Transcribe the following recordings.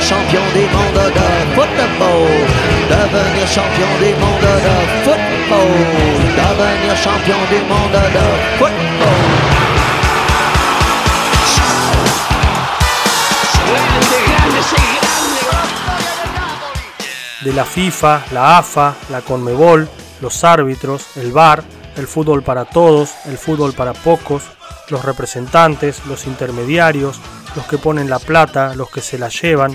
devenir champion des mondes de football, devenir champion des mondes de football, devenir champion des mondes de football. de la FIFA, la AFA, la CONMEBOL, los árbitros, el VAR, el fútbol para todos, el fútbol para pocos, los representantes, los intermediarios, los que ponen la plata, los que se la llevan,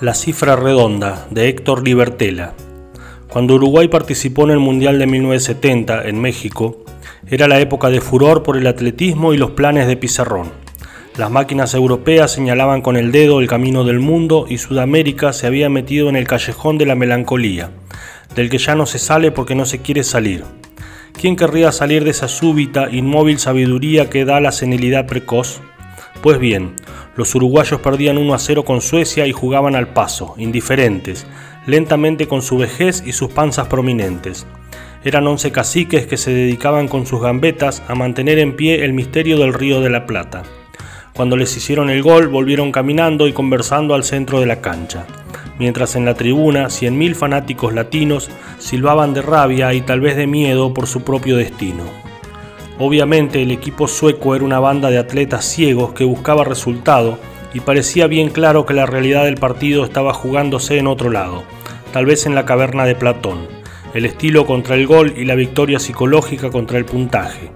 La cifra redonda de Héctor Libertela. Cuando Uruguay participó en el Mundial de 1970 en México, era la época de furor por el atletismo y los planes de Pizarrón. Las máquinas europeas señalaban con el dedo el camino del mundo y Sudamérica se había metido en el callejón de la melancolía, del que ya no se sale porque no se quiere salir. ¿Quién querría salir de esa súbita, inmóvil sabiduría que da la senilidad precoz? Pues bien, los uruguayos perdían 1 a 0 con Suecia y jugaban al paso, indiferentes, lentamente con su vejez y sus panzas prominentes. Eran once caciques que se dedicaban con sus gambetas a mantener en pie el misterio del río de la Plata. Cuando les hicieron el gol, volvieron caminando y conversando al centro de la cancha mientras en la tribuna 100.000 fanáticos latinos silbaban de rabia y tal vez de miedo por su propio destino. Obviamente el equipo sueco era una banda de atletas ciegos que buscaba resultado y parecía bien claro que la realidad del partido estaba jugándose en otro lado, tal vez en la caverna de Platón, el estilo contra el gol y la victoria psicológica contra el puntaje.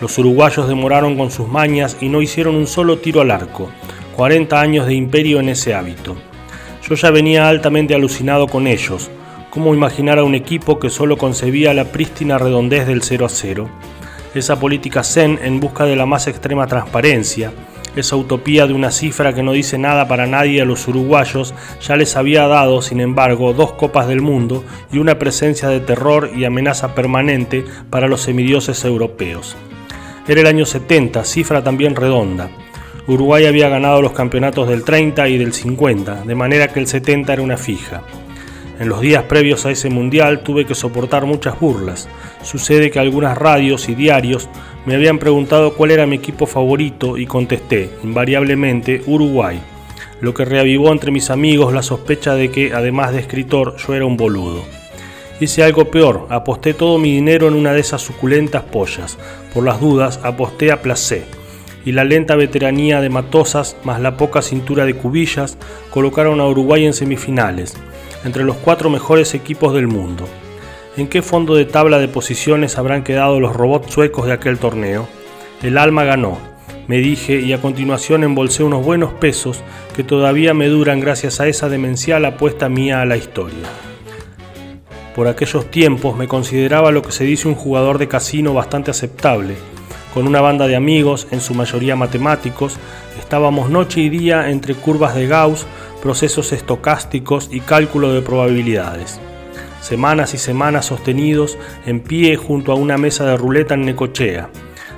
Los uruguayos demoraron con sus mañas y no hicieron un solo tiro al arco, 40 años de imperio en ese hábito. Yo ya venía altamente alucinado con ellos. ¿Cómo imaginar a un equipo que solo concebía la prístina redondez del 0 a 0? Esa política zen en busca de la más extrema transparencia, esa utopía de una cifra que no dice nada para nadie a los uruguayos, ya les había dado, sin embargo, dos copas del mundo y una presencia de terror y amenaza permanente para los semidioses europeos. Era el año 70, cifra también redonda. Uruguay había ganado los campeonatos del 30 y del 50, de manera que el 70 era una fija. En los días previos a ese mundial tuve que soportar muchas burlas. Sucede que algunas radios y diarios me habían preguntado cuál era mi equipo favorito y contesté, invariablemente, Uruguay, lo que reavivó entre mis amigos la sospecha de que, además de escritor, yo era un boludo. Hice algo peor, aposté todo mi dinero en una de esas suculentas pollas. Por las dudas, aposté a Placé y la lenta veteranía de Matosas más la poca cintura de Cubillas colocaron a Uruguay en semifinales, entre los cuatro mejores equipos del mundo. ¿En qué fondo de tabla de posiciones habrán quedado los robots suecos de aquel torneo? El alma ganó, me dije y a continuación embolsé unos buenos pesos que todavía me duran gracias a esa demencial apuesta mía a la historia. Por aquellos tiempos me consideraba lo que se dice un jugador de casino bastante aceptable, con una banda de amigos, en su mayoría matemáticos, estábamos noche y día entre curvas de Gauss, procesos estocásticos y cálculo de probabilidades. Semanas y semanas sostenidos en pie junto a una mesa de ruleta en Necochea.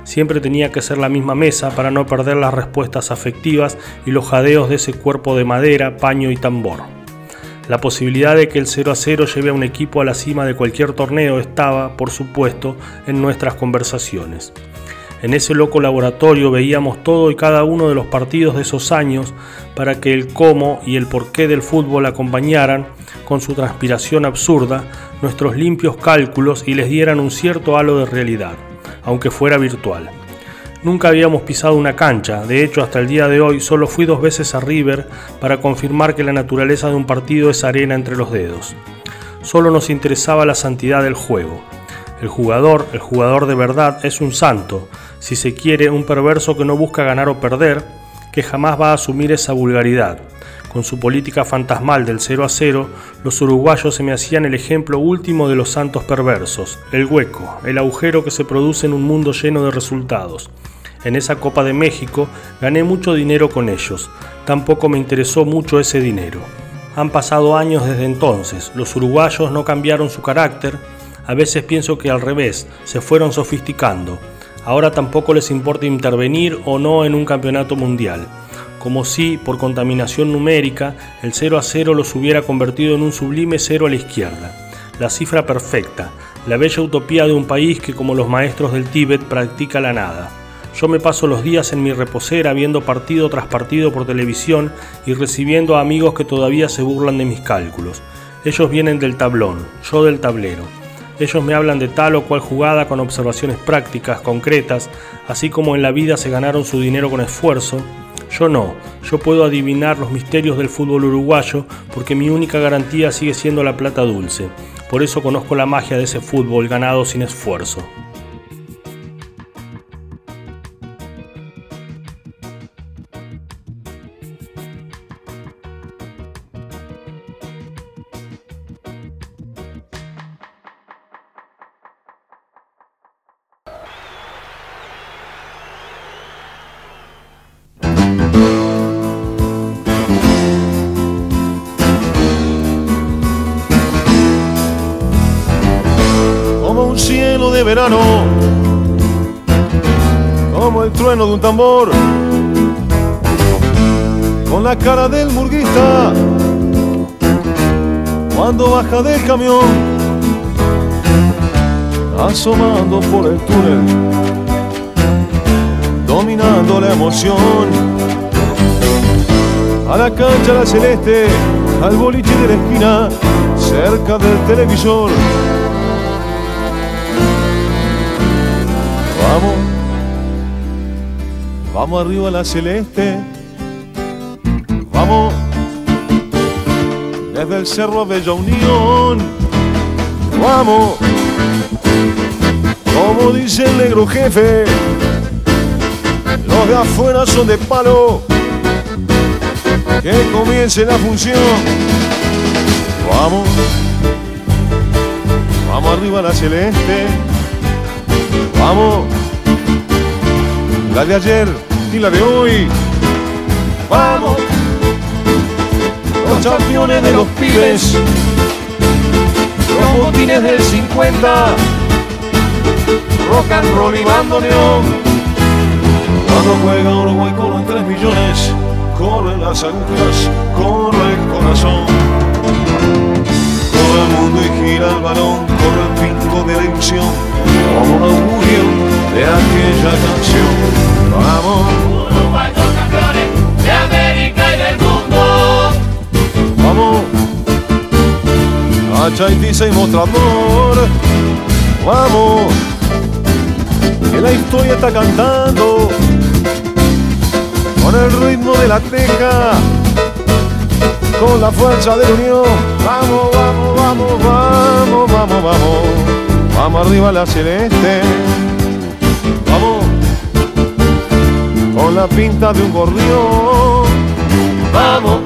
Siempre tenía que ser la misma mesa para no perder las respuestas afectivas y los jadeos de ese cuerpo de madera, paño y tambor. La posibilidad de que el 0 a 0 lleve a un equipo a la cima de cualquier torneo estaba, por supuesto, en nuestras conversaciones. En ese loco laboratorio veíamos todo y cada uno de los partidos de esos años para que el cómo y el porqué del fútbol acompañaran, con su transpiración absurda, nuestros limpios cálculos y les dieran un cierto halo de realidad, aunque fuera virtual. Nunca habíamos pisado una cancha, de hecho hasta el día de hoy solo fui dos veces a River para confirmar que la naturaleza de un partido es arena entre los dedos. Solo nos interesaba la santidad del juego. El jugador, el jugador de verdad, es un santo, si se quiere, un perverso que no busca ganar o perder, que jamás va a asumir esa vulgaridad. Con su política fantasmal del 0 a 0, los uruguayos se me hacían el ejemplo último de los santos perversos, el hueco, el agujero que se produce en un mundo lleno de resultados. En esa Copa de México gané mucho dinero con ellos, tampoco me interesó mucho ese dinero. Han pasado años desde entonces, los uruguayos no cambiaron su carácter, a veces pienso que al revés, se fueron sofisticando. Ahora tampoco les importa intervenir o no en un campeonato mundial, como si, por contaminación numérica, el 0 a 0 los hubiera convertido en un sublime 0 a la izquierda. La cifra perfecta, la bella utopía de un país que como los maestros del Tíbet practica la nada. Yo me paso los días en mi reposera viendo partido tras partido por televisión y recibiendo a amigos que todavía se burlan de mis cálculos. Ellos vienen del tablón, yo del tablero. Ellos me hablan de tal o cual jugada con observaciones prácticas, concretas, así como en la vida se ganaron su dinero con esfuerzo. Yo no, yo puedo adivinar los misterios del fútbol uruguayo porque mi única garantía sigue siendo la plata dulce. Por eso conozco la magia de ese fútbol ganado sin esfuerzo. Con la cara del murguista, cuando baja del camión, asomando por el túnel, dominando la emoción, a la cancha la celeste, al boliche de la esquina, cerca del televisor. Vamos, vamos arriba a la celeste. Vamos, desde el cerro Bella Unión. Vamos, como dice el negro jefe, los de afuera son de palo. Que comience la función. Vamos, vamos arriba a la celeste. Vamos la de ayer y la de hoy. Vamos, los campeones de los pibes, los botines del 50, rock and roll y bandoneón. Cuando juega Uruguay corren 3 millones, corren las agujas, corre el corazón. Corre el mundo y gira el balón, corre el pico de la ilusión, como un de aquella canción. Vamos. Uruguay son campeones de América y del mundo. Vamos. A Chaitiza y Mostrador. Vamos. Que la historia está cantando. Con el ritmo de la teja. Con la fuerza de la unión. Vamos, vamos, vamos, vamos, vamos, vamos. Vamos arriba la celeste. Con la pinta de un gorrión. Vamos,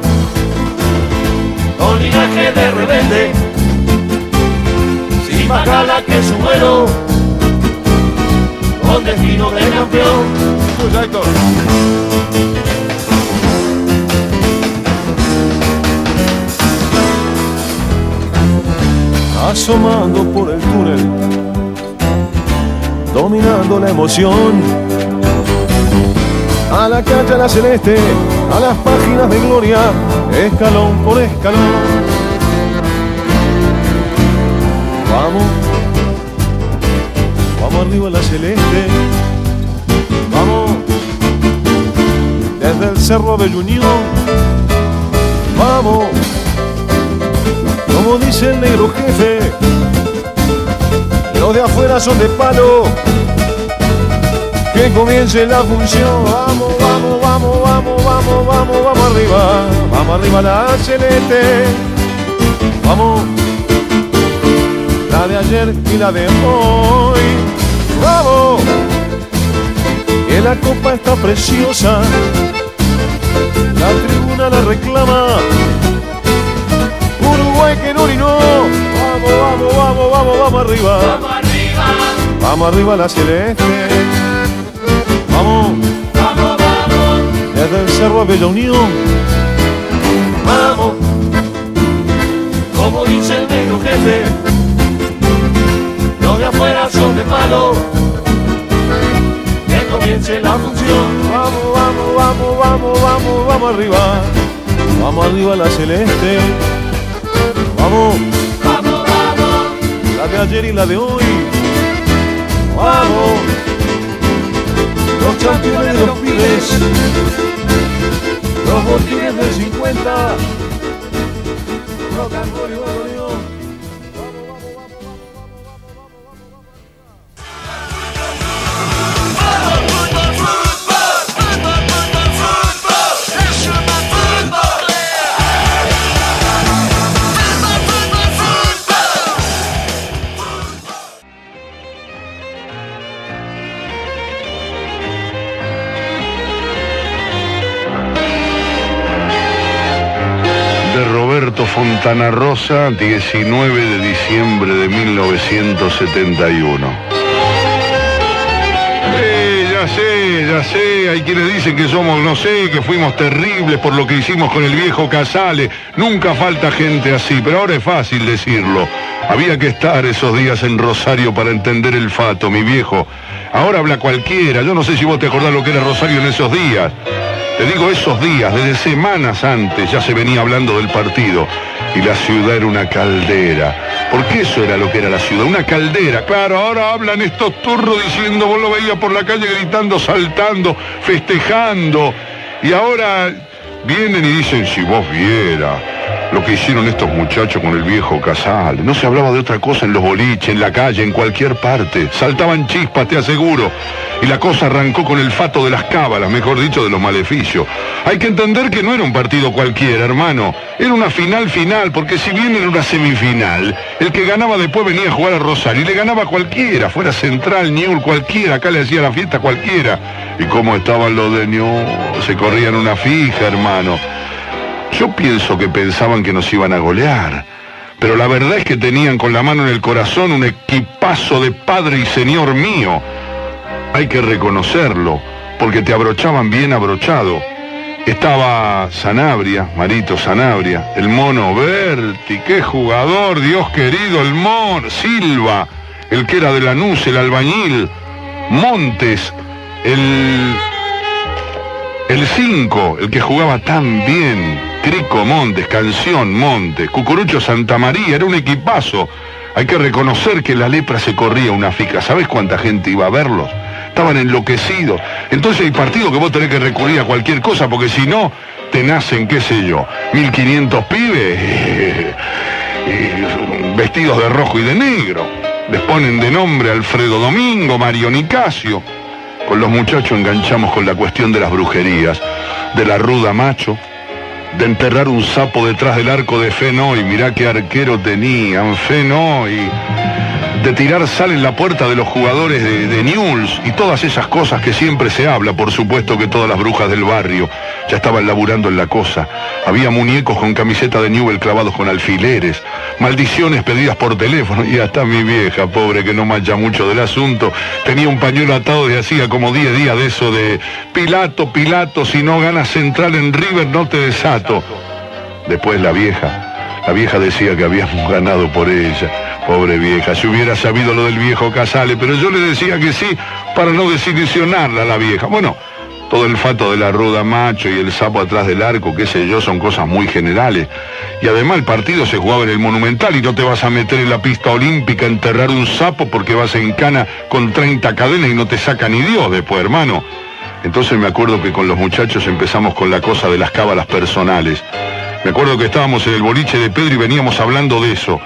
con linaje de rebelde, sin bacala que su vuelo, con destino de campeón. Asomando por el túnel, dominando la emoción a la cancha la celeste, a las páginas de gloria, escalón por escalón. Vamos, vamos arriba a la celeste, vamos, desde el cerro a Unión, vamos, como dice el negro jefe, los de afuera son de palo que comience la función. Vamos, vamos, vamos, vamos, vamos, vamos, vamos arriba. Vamos arriba la celeste. Vamos. La de ayer y la de hoy. Vamos. Que la copa está preciosa. La tribuna la reclama. Uruguay que no no. Vamos, vamos, vamos, vamos, vamos arriba. Vamos arriba, Vamos arriba la celeste. Vamos, vamos, vamos, desde el cerro a Bella Unión. vamos, posible. Los de afuera son de malo. Que comience la función. Vamos, vamos, vamos, vamos, vamos, vamos arriba. Vamos arriba la celeste. Vamos. Vamos, vamos, La de ayer y la de hoy. Vamos. Los campeones de los pibes. Los botines del 50. Fontana Rosa, 19 de diciembre de 1971. Eh, ya sé, ya sé, hay quienes dicen que somos, no sé, que fuimos terribles por lo que hicimos con el viejo Casale. Nunca falta gente así, pero ahora es fácil decirlo. Había que estar esos días en Rosario para entender el fato, mi viejo. Ahora habla cualquiera, yo no sé si vos te acordás lo que era Rosario en esos días. Te digo esos días, desde semanas antes ya se venía hablando del partido y la ciudad era una caldera. Porque eso era lo que era la ciudad, una caldera. Claro, ahora hablan estos turros diciendo, vos lo veías por la calle gritando, saltando, festejando. Y ahora vienen y dicen, si vos viera lo que hicieron estos muchachos con el viejo Casal. No se hablaba de otra cosa en los boliches, en la calle, en cualquier parte. Saltaban chispas, te aseguro. Y la cosa arrancó con el fato de las cábalas, mejor dicho, de los maleficios. Hay que entender que no era un partido cualquiera, hermano. Era una final final, porque si bien era una semifinal, el que ganaba después venía a jugar a Rosario y le ganaba a cualquiera, fuera Central, Newell, cualquiera, acá le hacía la fiesta a cualquiera. Y cómo estaban los de Newell, se corrían una fija, hermano. Yo pienso que pensaban que nos iban a golear. Pero la verdad es que tenían con la mano en el corazón un equipazo de padre y señor mío. Hay que reconocerlo, porque te abrochaban bien abrochado. Estaba Sanabria, Marito Sanabria, el mono Berti, qué jugador, Dios querido, el Mon, Silva, el que era de Lanús, el albañil, Montes, el el 5, el que jugaba tan bien, Crico Montes, Canción Montes, Cucurucho Santa María, era un equipazo. Hay que reconocer que la lepra se corría una fica. ¿Sabes cuánta gente iba a verlos? Estaban enloquecidos. Entonces hay partidos que vos tenés que recurrir a cualquier cosa, porque si no, te nacen, qué sé yo, 1500 pibes vestidos de rojo y de negro. Les ponen de nombre Alfredo Domingo, Mario Nicasio. Con los muchachos enganchamos con la cuestión de las brujerías, de la ruda macho, de enterrar un sapo detrás del arco de Fenoy, mirá qué arquero tenían, Fenoy, de tirar sal en la puerta de los jugadores de, de Newell's y todas esas cosas que siempre se habla, por supuesto que todas las brujas del barrio ya estaban laburando en la cosa. Había muñecos con camiseta de Newell clavados con alfileres, maldiciones pedidas por teléfono y hasta mi vieja, pobre que no mancha mucho del asunto, tenía un pañuelo atado de hacía como 10 días de eso de Pilato, Pilato, si no ganas central en River no te desato. Después la vieja, la vieja decía que habíamos ganado por ella. Pobre vieja, si hubiera sabido lo del viejo Casale, pero yo le decía que sí para no desilusionarla a la vieja. Bueno, todo el fato de la ruda macho y el sapo atrás del arco, qué sé yo, son cosas muy generales. Y además el partido se jugaba en el Monumental y no te vas a meter en la pista olímpica a enterrar un sapo porque vas en cana con 30 cadenas y no te saca ni Dios después, hermano. Entonces me acuerdo que con los muchachos empezamos con la cosa de las cábalas personales. Me acuerdo que estábamos en el boliche de Pedro y veníamos hablando de eso.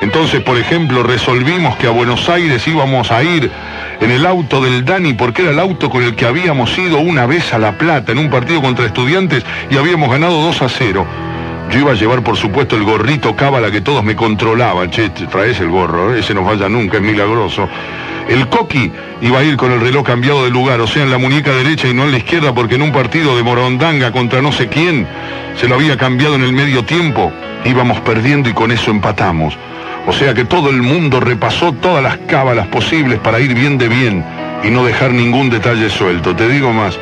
Entonces, por ejemplo, resolvimos que a Buenos Aires íbamos a ir en el auto del Dani porque era el auto con el que habíamos ido una vez a La Plata en un partido contra estudiantes y habíamos ganado 2 a 0. Yo iba a llevar, por supuesto, el gorrito cábala que todos me controlaban. Che, traes el gorro, ¿eh? ese no falla nunca, es milagroso. El Coqui iba a ir con el reloj cambiado de lugar, o sea, en la muñeca derecha y no en la izquierda, porque en un partido de Morondanga contra no sé quién se lo había cambiado en el medio tiempo. Íbamos perdiendo y con eso empatamos. O sea que todo el mundo repasó todas las cábalas posibles para ir bien de bien y no dejar ningún detalle suelto. Te digo más,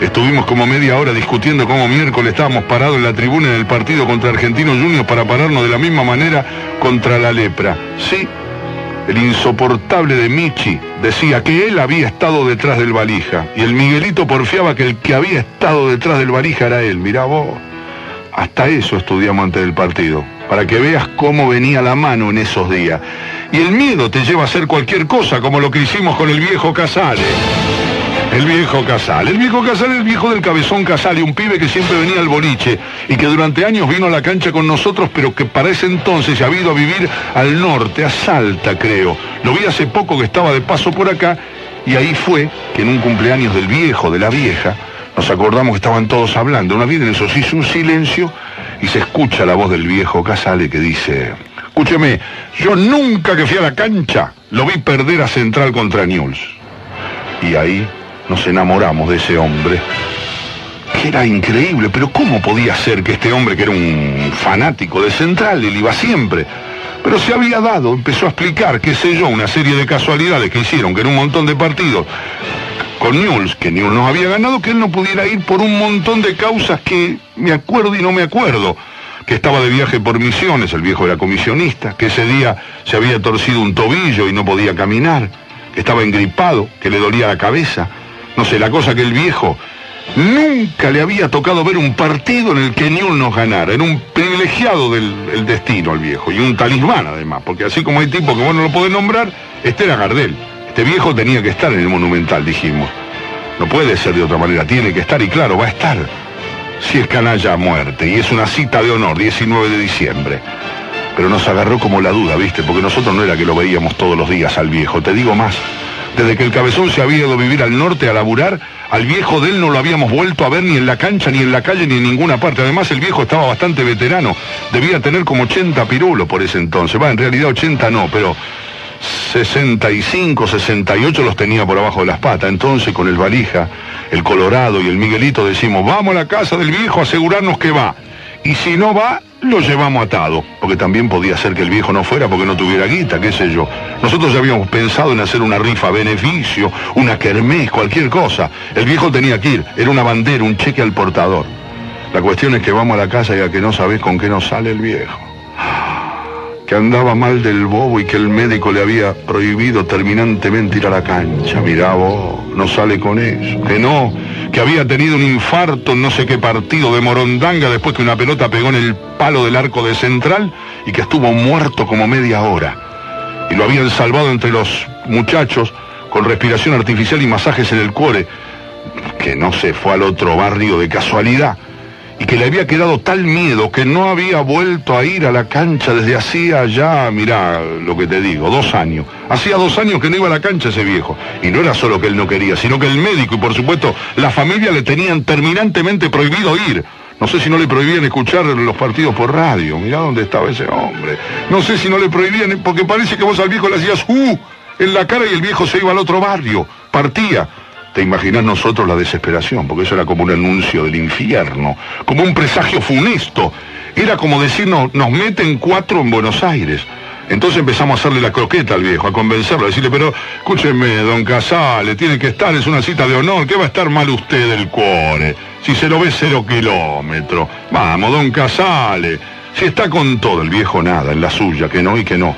Estuvimos como media hora discutiendo cómo miércoles estábamos parados en la tribuna en el partido contra Argentinos Juniors para pararnos de la misma manera contra la lepra. Sí, el insoportable de Michi decía que él había estado detrás del valija y el Miguelito porfiaba que el que había estado detrás del valija era él. Mirá vos, hasta eso estudiamos antes del partido, para que veas cómo venía la mano en esos días. Y el miedo te lleva a hacer cualquier cosa, como lo que hicimos con el viejo Casale. El viejo Casale. El viejo Casale, el viejo del cabezón Casale, un pibe que siempre venía al boliche y que durante años vino a la cancha con nosotros, pero que para ese entonces se ha ido a vivir al norte, a Salta, creo. Lo vi hace poco que estaba de paso por acá y ahí fue que en un cumpleaños del viejo, de la vieja, nos acordamos que estaban todos hablando. Una vez en eso se hizo un silencio y se escucha la voz del viejo Casale que dice, escúcheme, yo nunca que fui a la cancha lo vi perder a Central contra News. Y ahí nos enamoramos de ese hombre. Que era increíble, pero ¿cómo podía ser que este hombre, que era un fanático de Central, él iba siempre? Pero se había dado, empezó a explicar, qué sé yo, una serie de casualidades que hicieron, que en un montón de partidos con Newell's, que Newell's nos había ganado, que él no pudiera ir por un montón de causas que me acuerdo y no me acuerdo. Que estaba de viaje por misiones, el viejo era comisionista, que ese día se había torcido un tobillo y no podía caminar, que estaba engripado, que le dolía la cabeza. No sé, la cosa que el viejo nunca le había tocado ver un partido en el que Newell nos ganara. Era un privilegiado del el destino al viejo y un talismán además, porque así como hay tipos que vos no lo podés nombrar, este era Gardel. Este viejo tenía que estar en el Monumental, dijimos. No puede ser de otra manera, tiene que estar y claro, va a estar. Si es canalla a muerte y es una cita de honor, 19 de diciembre. Pero nos agarró como la duda, ¿viste? Porque nosotros no era que lo veíamos todos los días al viejo, te digo más. Desde que el cabezón se había ido a vivir al norte a laburar, al viejo de él no lo habíamos vuelto a ver ni en la cancha, ni en la calle, ni en ninguna parte. Además, el viejo estaba bastante veterano. Debía tener como 80 pirulos por ese entonces. Va, en realidad 80 no, pero 65, 68 los tenía por abajo de las patas. Entonces, con el valija, el Colorado y el Miguelito decimos, vamos a la casa del viejo a asegurarnos que va. Y si no va, lo llevamos atado. Porque también podía ser que el viejo no fuera porque no tuviera guita, qué sé yo. Nosotros ya habíamos pensado en hacer una rifa beneficio, una kermés, cualquier cosa. El viejo tenía que ir, era una bandera, un cheque al portador. La cuestión es que vamos a la casa y a que no sabés con qué nos sale el viejo que andaba mal del bobo y que el médico le había prohibido terminantemente ir a la cancha. Mirá vos, no sale con eso. Que no, que había tenido un infarto en no sé qué partido de Morondanga después que una pelota pegó en el palo del arco de central y que estuvo muerto como media hora. Y lo habían salvado entre los muchachos con respiración artificial y masajes en el cuore, que no se fue al otro barrio de casualidad y que le había quedado tal miedo que no había vuelto a ir a la cancha desde hacía ya, mirá lo que te digo, dos años. Hacía dos años que no iba a la cancha ese viejo. Y no era solo que él no quería, sino que el médico y por supuesto la familia le tenían terminantemente prohibido ir. No sé si no le prohibían escuchar los partidos por radio. Mirá dónde estaba ese hombre. No sé si no le prohibían, porque parece que vos al viejo le hacías ¡uh! en la cara y el viejo se iba al otro barrio. Partía. Te imaginas nosotros la desesperación, porque eso era como un anuncio del infierno, como un presagio funesto. Era como decirnos, nos meten cuatro en Buenos Aires. Entonces empezamos a hacerle la croqueta al viejo, a convencerlo, a decirle, pero escúcheme, don Casale, tiene que estar, es una cita de honor, ¿qué va a estar mal usted del cuore? Si se lo ve cero kilómetros. Vamos, don Casale. Si está con todo, el viejo nada, en la suya, que no y que no.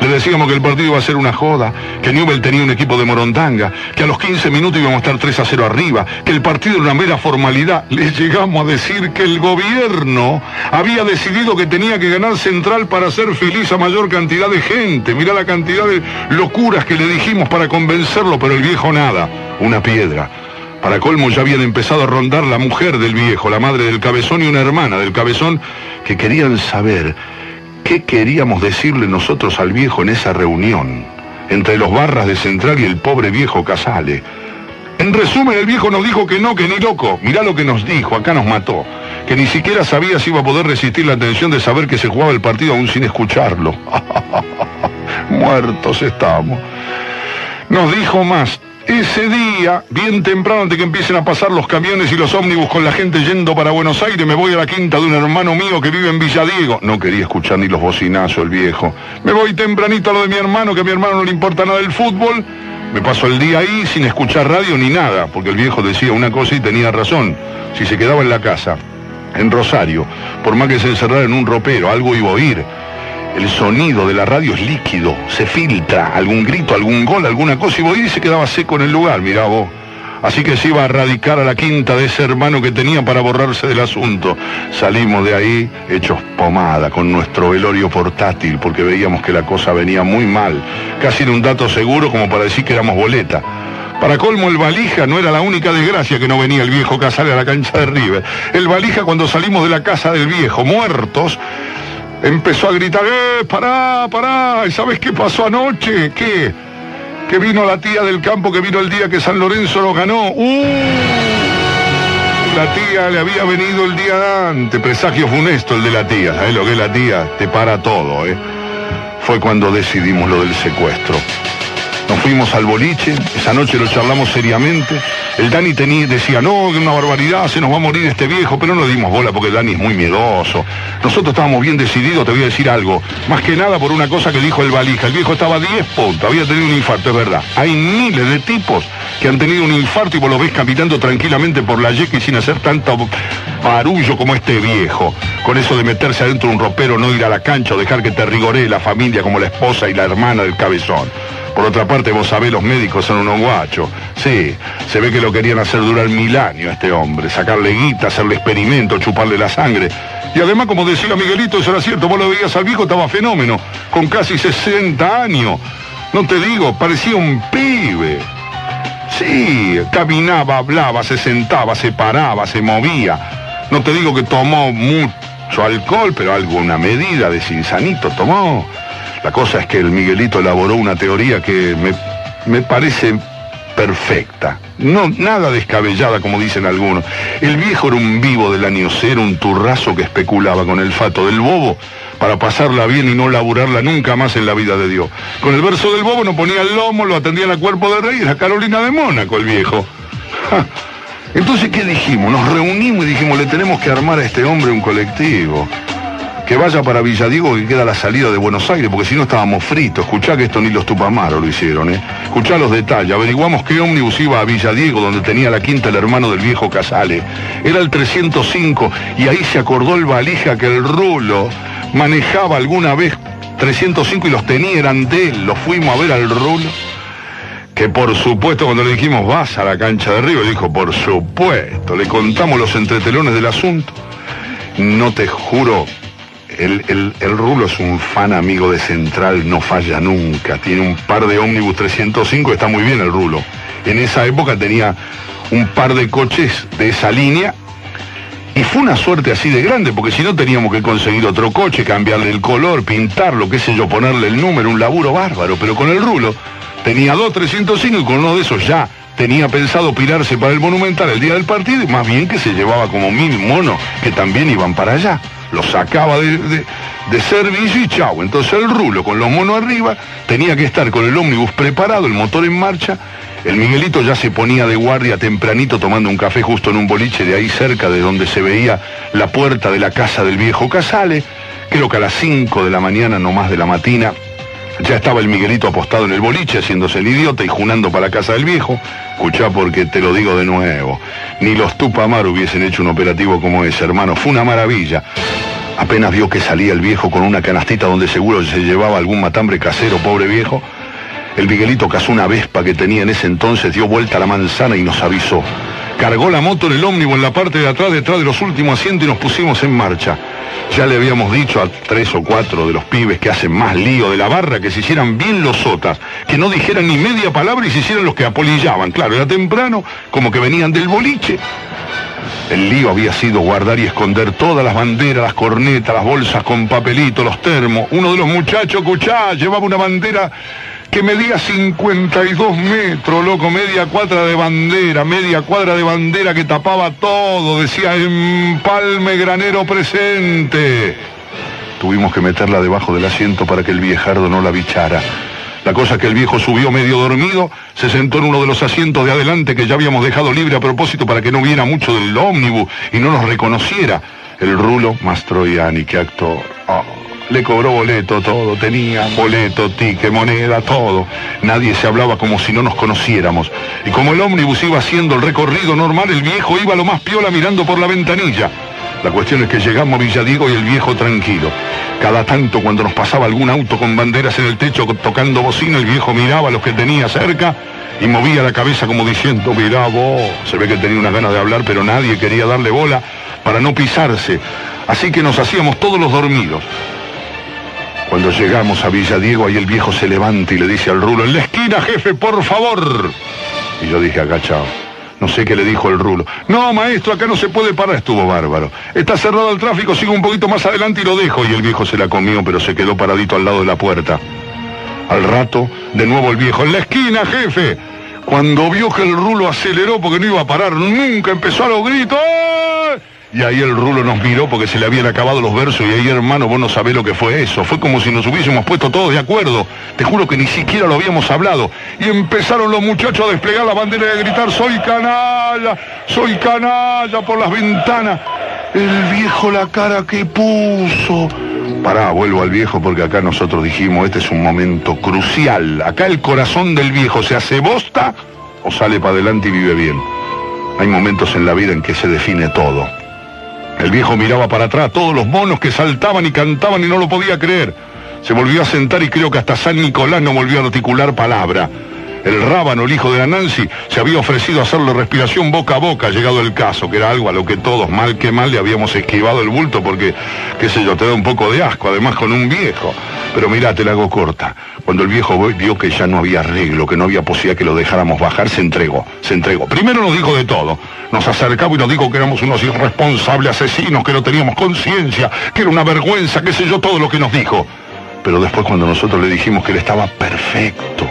Le decíamos que el partido iba a ser una joda, que Newell tenía un equipo de Morondanga, que a los 15 minutos íbamos a estar 3 a 0 arriba, que el partido era una mera formalidad. Le llegamos a decir que el gobierno había decidido que tenía que ganar Central para hacer feliz a mayor cantidad de gente. Mirá la cantidad de locuras que le dijimos para convencerlo, pero el viejo nada, una piedra. Para colmo ya habían empezado a rondar la mujer del viejo, la madre del cabezón y una hermana del cabezón, que querían saber ¿Qué queríamos decirle nosotros al viejo en esa reunión? Entre los barras de Central y el pobre viejo Casale. En resumen, el viejo nos dijo que no, que ni loco. Mirá lo que nos dijo, acá nos mató. Que ni siquiera sabía si iba a poder resistir la tensión de saber que se jugaba el partido aún sin escucharlo. Muertos estamos. Nos dijo más, ese día, bien temprano, antes que empiecen a pasar los camiones y los ómnibus con la gente yendo para Buenos Aires, me voy a la quinta de un hermano mío que vive en Villadiego. No quería escuchar ni los bocinazos, el viejo. Me voy tempranito a lo de mi hermano, que a mi hermano no le importa nada el fútbol. Me paso el día ahí sin escuchar radio ni nada, porque el viejo decía una cosa y tenía razón. Si se quedaba en la casa, en Rosario, por más que se encerrara en un ropero, algo iba a oír. El sonido de la radio es líquido, se filtra, algún grito, algún gol, alguna cosa, y se quedaba seco en el lugar, mirá vos. Así que se iba a radicar a la quinta de ese hermano que tenía para borrarse del asunto. Salimos de ahí hechos pomada con nuestro velorio portátil porque veíamos que la cosa venía muy mal. Casi en un dato seguro como para decir que éramos boleta. Para colmo, el valija no era la única desgracia que no venía el viejo Casale a la cancha de River. El valija, cuando salimos de la casa del viejo, muertos, empezó a gritar, ¡eh, pará, pará! ¿Y sabes qué pasó anoche? ¿Qué? Que vino la tía del campo, que vino el día que San Lorenzo lo ganó. ¡Uh! La tía le había venido el día antes, presagio funesto el de la tía. ¿Sabes lo que la tía? Te para todo, ¿eh? Fue cuando decidimos lo del secuestro. Fuimos al boliche, esa noche lo charlamos seriamente. El Dani tenía, decía, no, que una barbaridad, se nos va a morir este viejo, pero no dimos bola porque el Dani es muy miedoso. Nosotros estábamos bien decididos, te voy a decir algo. Más que nada por una cosa que dijo el valija. El viejo estaba a 10 puntos, había tenido un infarto, es verdad. Hay miles de tipos que han tenido un infarto y vos lo ves caminando tranquilamente por la yeca y sin hacer tanto barullo como este viejo. Con eso de meterse adentro de un ropero, no ir a la cancha o dejar que te rigoree la familia como la esposa y la hermana del cabezón. Por otra parte, vos sabés, los médicos son unos guachos. Sí, se ve que lo querían hacer durar mil años a este hombre, sacarle guita, hacerle experimento, chuparle la sangre. Y además, como decía Miguelito, eso era cierto, vos lo veías al viejo, estaba fenómeno, con casi 60 años. No te digo, parecía un pibe. Sí, caminaba, hablaba, se sentaba, se paraba, se movía. No te digo que tomó mucho alcohol, pero alguna medida de cinsanito tomó. La cosa es que el Miguelito elaboró una teoría que me, me parece perfecta. No, nada descabellada como dicen algunos. El viejo era un vivo del año cero, un turrazo que especulaba con el fato del bobo para pasarla bien y no laburarla nunca más en la vida de Dios. Con el verso del bobo no ponía el lomo, lo atendía a cuerpo de rey, era Carolina de Mónaco el viejo. Entonces, ¿qué dijimos? Nos reunimos y dijimos, le tenemos que armar a este hombre un colectivo que vaya para Villadiego que queda la salida de Buenos Aires, porque si no estábamos fritos. Escuchá que esto ni los Tupamaros lo hicieron, ¿eh? Escuchá los detalles. Averiguamos qué ómnibus iba a Villadiego, donde tenía la quinta el hermano del viejo Casale. Era el 305 y ahí se acordó el valija que el rulo manejaba alguna vez 305 y los tenía, eran de él. Los fuimos a ver al rulo. Que por supuesto cuando le dijimos vas a la cancha de Río, dijo por supuesto, le contamos los entretelones del asunto. No te juro, el, el, el, Rulo es un fan amigo de Central, no falla nunca. Tiene un par de ómnibus 305, está muy bien el Rulo. En esa época tenía un par de coches de esa línea y fue una suerte así de grande, porque si no teníamos que conseguir otro coche, cambiarle el color, pintarlo, qué sé yo, ponerle el número, un laburo bárbaro. Pero con el Rulo tenía dos 305 y con uno de esos ya tenía pensado pirarse para el Monumental el día del partido y más bien que se llevaba como mil monos que también iban para allá lo sacaba de, de, de, servicio y chau. Entonces el rulo con los monos arriba tenía que estar con el ómnibus preparado, el motor en marcha. El Miguelito ya se ponía de guardia tempranito tomando un café justo en un boliche de ahí cerca de donde se veía la puerta de la casa del viejo Casale. Creo que a las 5 de la mañana, no más de la matina, ya estaba el Miguelito apostado en el boliche, haciéndose el idiota y junando para la casa del viejo. Escuchá porque te lo digo de nuevo. Ni los Tupamar hubiesen hecho un operativo como ese, hermano. Fue una maravilla. Apenas vio que salía el viejo con una canastita donde seguro se llevaba algún matambre casero, pobre viejo. El Miguelito cazó una vespa que tenía en ese entonces, dio vuelta a la manzana y nos avisó. Cargó la moto en el ómnibus en la parte de atrás, detrás de los últimos asientos y nos pusimos en marcha. Ya le habíamos dicho a tres o cuatro de los pibes que hacen más lío de la barra que se hicieran bien los sotas, que no dijeran ni media palabra y se hicieran los que apolillaban. Claro, era temprano, como que venían del boliche. El lío había sido guardar y esconder todas las banderas, las cornetas, las bolsas con papelito, los termos. Uno de los muchachos, escuchá, llevaba una bandera que medía 52 metros, loco, media cuadra de bandera, media cuadra de bandera que tapaba todo, decía empalme granero presente. Tuvimos que meterla debajo del asiento para que el viejardo no la bichara. La cosa que el viejo subió medio dormido, se sentó en uno de los asientos de adelante que ya habíamos dejado libre a propósito para que no viera mucho del ómnibus y no nos reconociera. El rulo Mastroianni, qué actor. Oh, Le cobró boleto, todo, tenía boleto, tique, moneda, todo. Nadie se hablaba como si no nos conociéramos. Y como el ómnibus iba haciendo el recorrido normal, el viejo iba lo más piola mirando por la ventanilla. La cuestión es que llegamos a Villadiego y el viejo tranquilo. Cada tanto cuando nos pasaba algún auto con banderas en el techo tocando bocina, el viejo miraba a los que tenía cerca y movía la cabeza como diciendo, mirá vos. Se ve que tenía unas ganas de hablar, pero nadie quería darle bola para no pisarse. Así que nos hacíamos todos los dormidos. Cuando llegamos a Villadiego, ahí el viejo se levanta y le dice al rulo, en la esquina, jefe, por favor. Y yo dije, agachado. No sé qué le dijo el rulo. No, maestro, acá no se puede parar. Estuvo bárbaro. Está cerrado el tráfico, sigo un poquito más adelante y lo dejo. Y el viejo se la comió, pero se quedó paradito al lado de la puerta. Al rato, de nuevo el viejo, en la esquina, jefe. Cuando vio que el rulo aceleró porque no iba a parar nunca, empezó a los gritos. ¡ay! Y ahí el rulo nos miró porque se le habían acabado los versos y ahí, hermano, vos no sabés lo que fue eso. Fue como si nos hubiésemos puesto todos de acuerdo. Te juro que ni siquiera lo habíamos hablado. Y empezaron los muchachos a desplegar la bandera y a gritar, soy canalla, soy canalla por las ventanas. El viejo la cara que puso. Pará, vuelvo al viejo porque acá nosotros dijimos, este es un momento crucial. Acá el corazón del viejo se hace bosta o sale para adelante y vive bien. Hay momentos en la vida en que se define todo. El viejo miraba para atrás, todos los monos que saltaban y cantaban y no lo podía creer. Se volvió a sentar y creo que hasta San Nicolás no volvió a articular palabra. El rábano, el hijo de la Nancy, se había ofrecido a hacerle respiración boca a boca, llegado el caso, que era algo a lo que todos, mal que mal, le habíamos esquivado el bulto porque, qué sé yo, te da un poco de asco, además con un viejo. Pero mirá, te la hago corta. Cuando el viejo vio que ya no había arreglo, que no había posibilidad que lo dejáramos bajar, se entregó, se entregó. Primero nos dijo de todo. Nos acercaba y nos dijo que éramos unos irresponsables asesinos, que no teníamos conciencia, que era una vergüenza, qué sé yo, todo lo que nos dijo. Pero después cuando nosotros le dijimos que él estaba perfecto,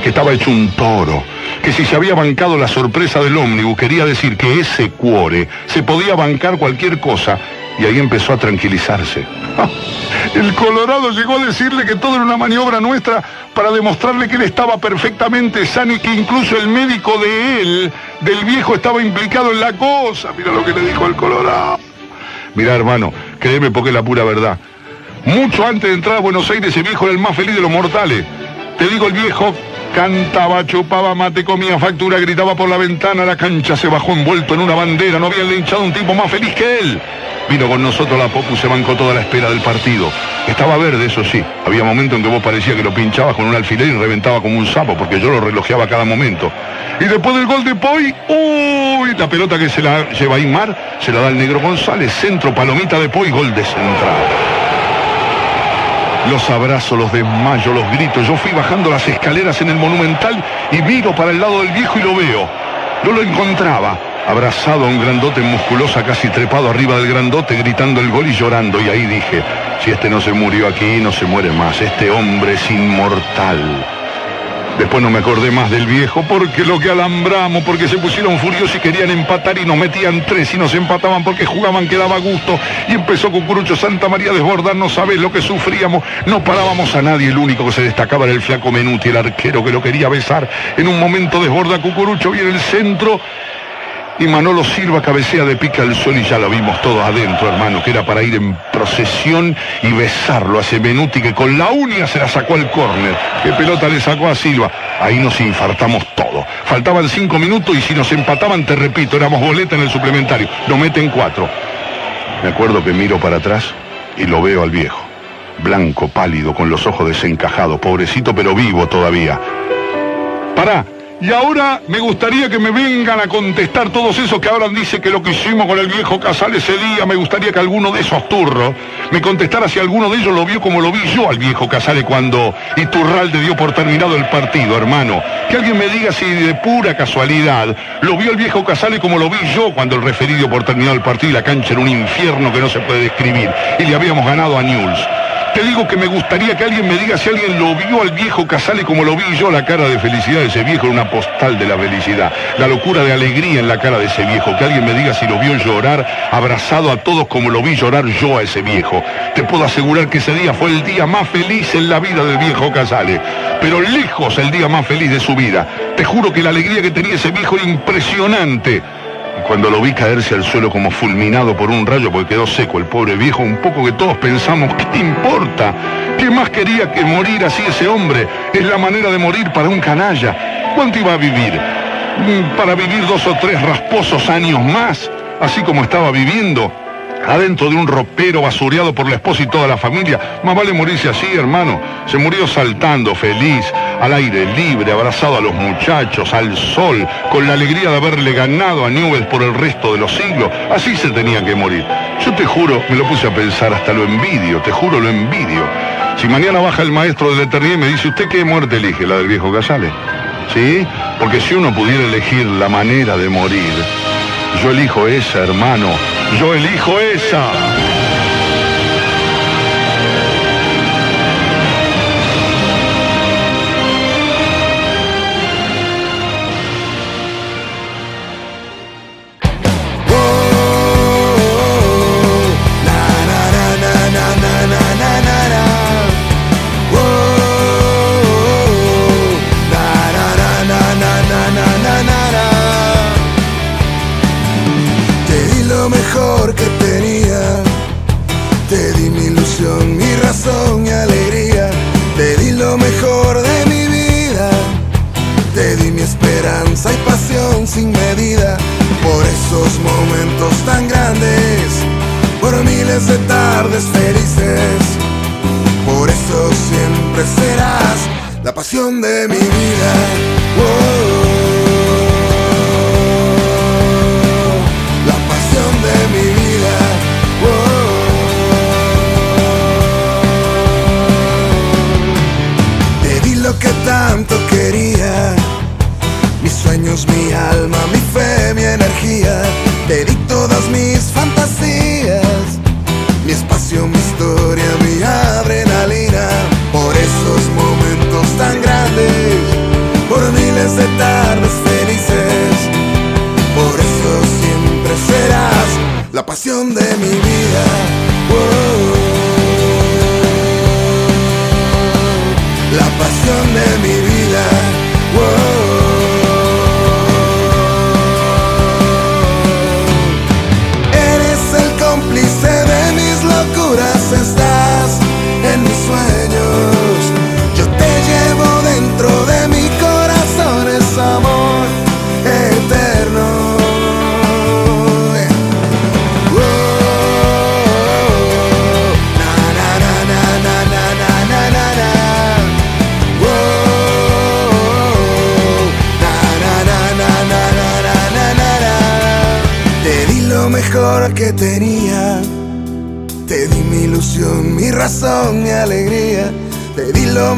que estaba hecho un toro, que si se había bancado la sorpresa del ómnibus quería decir que ese cuore se podía bancar cualquier cosa y ahí empezó a tranquilizarse. El Colorado llegó a decirle que todo era una maniobra nuestra para demostrarle que él estaba perfectamente sano y que incluso el médico de él, del viejo, estaba implicado en la cosa. Mira lo que le dijo el Colorado. Mira, hermano, créeme porque es la pura verdad. Mucho antes de entrar a Buenos Aires, ese viejo era el más feliz de los mortales. Te digo, el viejo cantaba, chupaba mate, comía factura, gritaba por la ventana, la cancha se bajó envuelto en una bandera, no había linchado un tipo más feliz que él. Vino con nosotros la Popu, se bancó toda la espera del partido. Estaba verde, eso sí. Había momentos en que vos parecía que lo pinchabas con un alfiler y reventaba como un sapo, porque yo lo relojeaba a cada momento. Y después del gol de Poi, uy, la pelota que se la lleva Aymar, se la da el negro González, centro, palomita de Poi, gol de central. Los abrazos, los desmayos, los gritos. Yo fui bajando las escaleras en el Monumental y miro para el lado del viejo y lo veo. No lo encontraba. Abrazado a un grandote musculosa, casi trepado arriba del grandote, gritando el gol y llorando. Y ahí dije, si este no se murió aquí, no se muere más. Este hombre es inmortal. Después no me acordé más del viejo porque lo que alambramos, porque se pusieron furiosos y querían empatar y nos metían tres y nos empataban porque jugaban que daba gusto. Y empezó Cucurucho Santa María a desbordar, no sabés lo que sufríamos. No parábamos a nadie, el único que se destacaba era el flaco Menuti, el arquero que lo quería besar. En un momento desborda Cucurucho, viene el centro y Manolo Silva cabecea de pica al suelo y ya lo vimos todos adentro, hermano, que era para ir en procesión y besarlo a ese Menuti que con la uña se la sacó al córner. ¿Qué pelota le sacó a Silva? Ahí nos infartamos todo. Faltaban cinco minutos y si nos empataban, te repito, éramos boleta en el suplementario. Nos meten cuatro. Me acuerdo que miro para atrás y lo veo al viejo. Blanco, pálido, con los ojos desencajados, pobrecito pero vivo todavía. Pará, y ahora me gustaría que me vengan a contestar todos esos que ahora dicen que lo que hicimos con el viejo Casal ese día, me gustaría que alguno de esos turros me contestara si alguno de ellos lo vio como lo vi yo al viejo Casale cuando Iturralde dio por terminado el partido, hermano. Que alguien me diga si de pura casualidad lo vio el viejo Casale como lo vi yo cuando el referido por terminado el partido y la cancha era un infierno que no se puede describir y le habíamos ganado a Newell's. Te digo que me gustaría que alguien me diga si alguien lo vio al viejo Casale como lo vi yo, la cara de felicidad de ese viejo era una postal de la felicidad, la locura de alegría en la cara de ese viejo, que alguien me diga si lo vio llorar abrazado a todos como lo vi llorar yo a ese viejo. Te puedo asegurar que ese día fue el día más feliz en la vida del viejo Casale, pero lejos el día más feliz de su vida. Te juro que la alegría que tenía ese viejo era impresionante. Cuando lo vi caerse al suelo como fulminado por un rayo, porque quedó seco el pobre viejo, un poco que todos pensamos, ¿qué importa? ¿Qué más quería que morir así ese hombre? Es la manera de morir para un canalla. ¿Cuánto iba a vivir? Mm, ¿Para vivir dos o tres rasposos años más? Así como estaba viviendo adentro de un ropero basureado por la esposa y toda la familia. Más vale morirse así, hermano. Se murió saltando, feliz, al aire libre, abrazado a los muchachos, al sol, con la alegría de haberle ganado a Newell por el resto de los siglos. Así se tenía que morir. Yo te juro, me lo puse a pensar, hasta lo envidio, te juro, lo envidio. Si mañana baja el maestro de la y me dice, ¿usted qué muerte elige? ¿La del viejo Casale? ¿Sí? Porque si uno pudiera elegir la manera de morir, yo elijo esa, hermano. Yo elijo esa.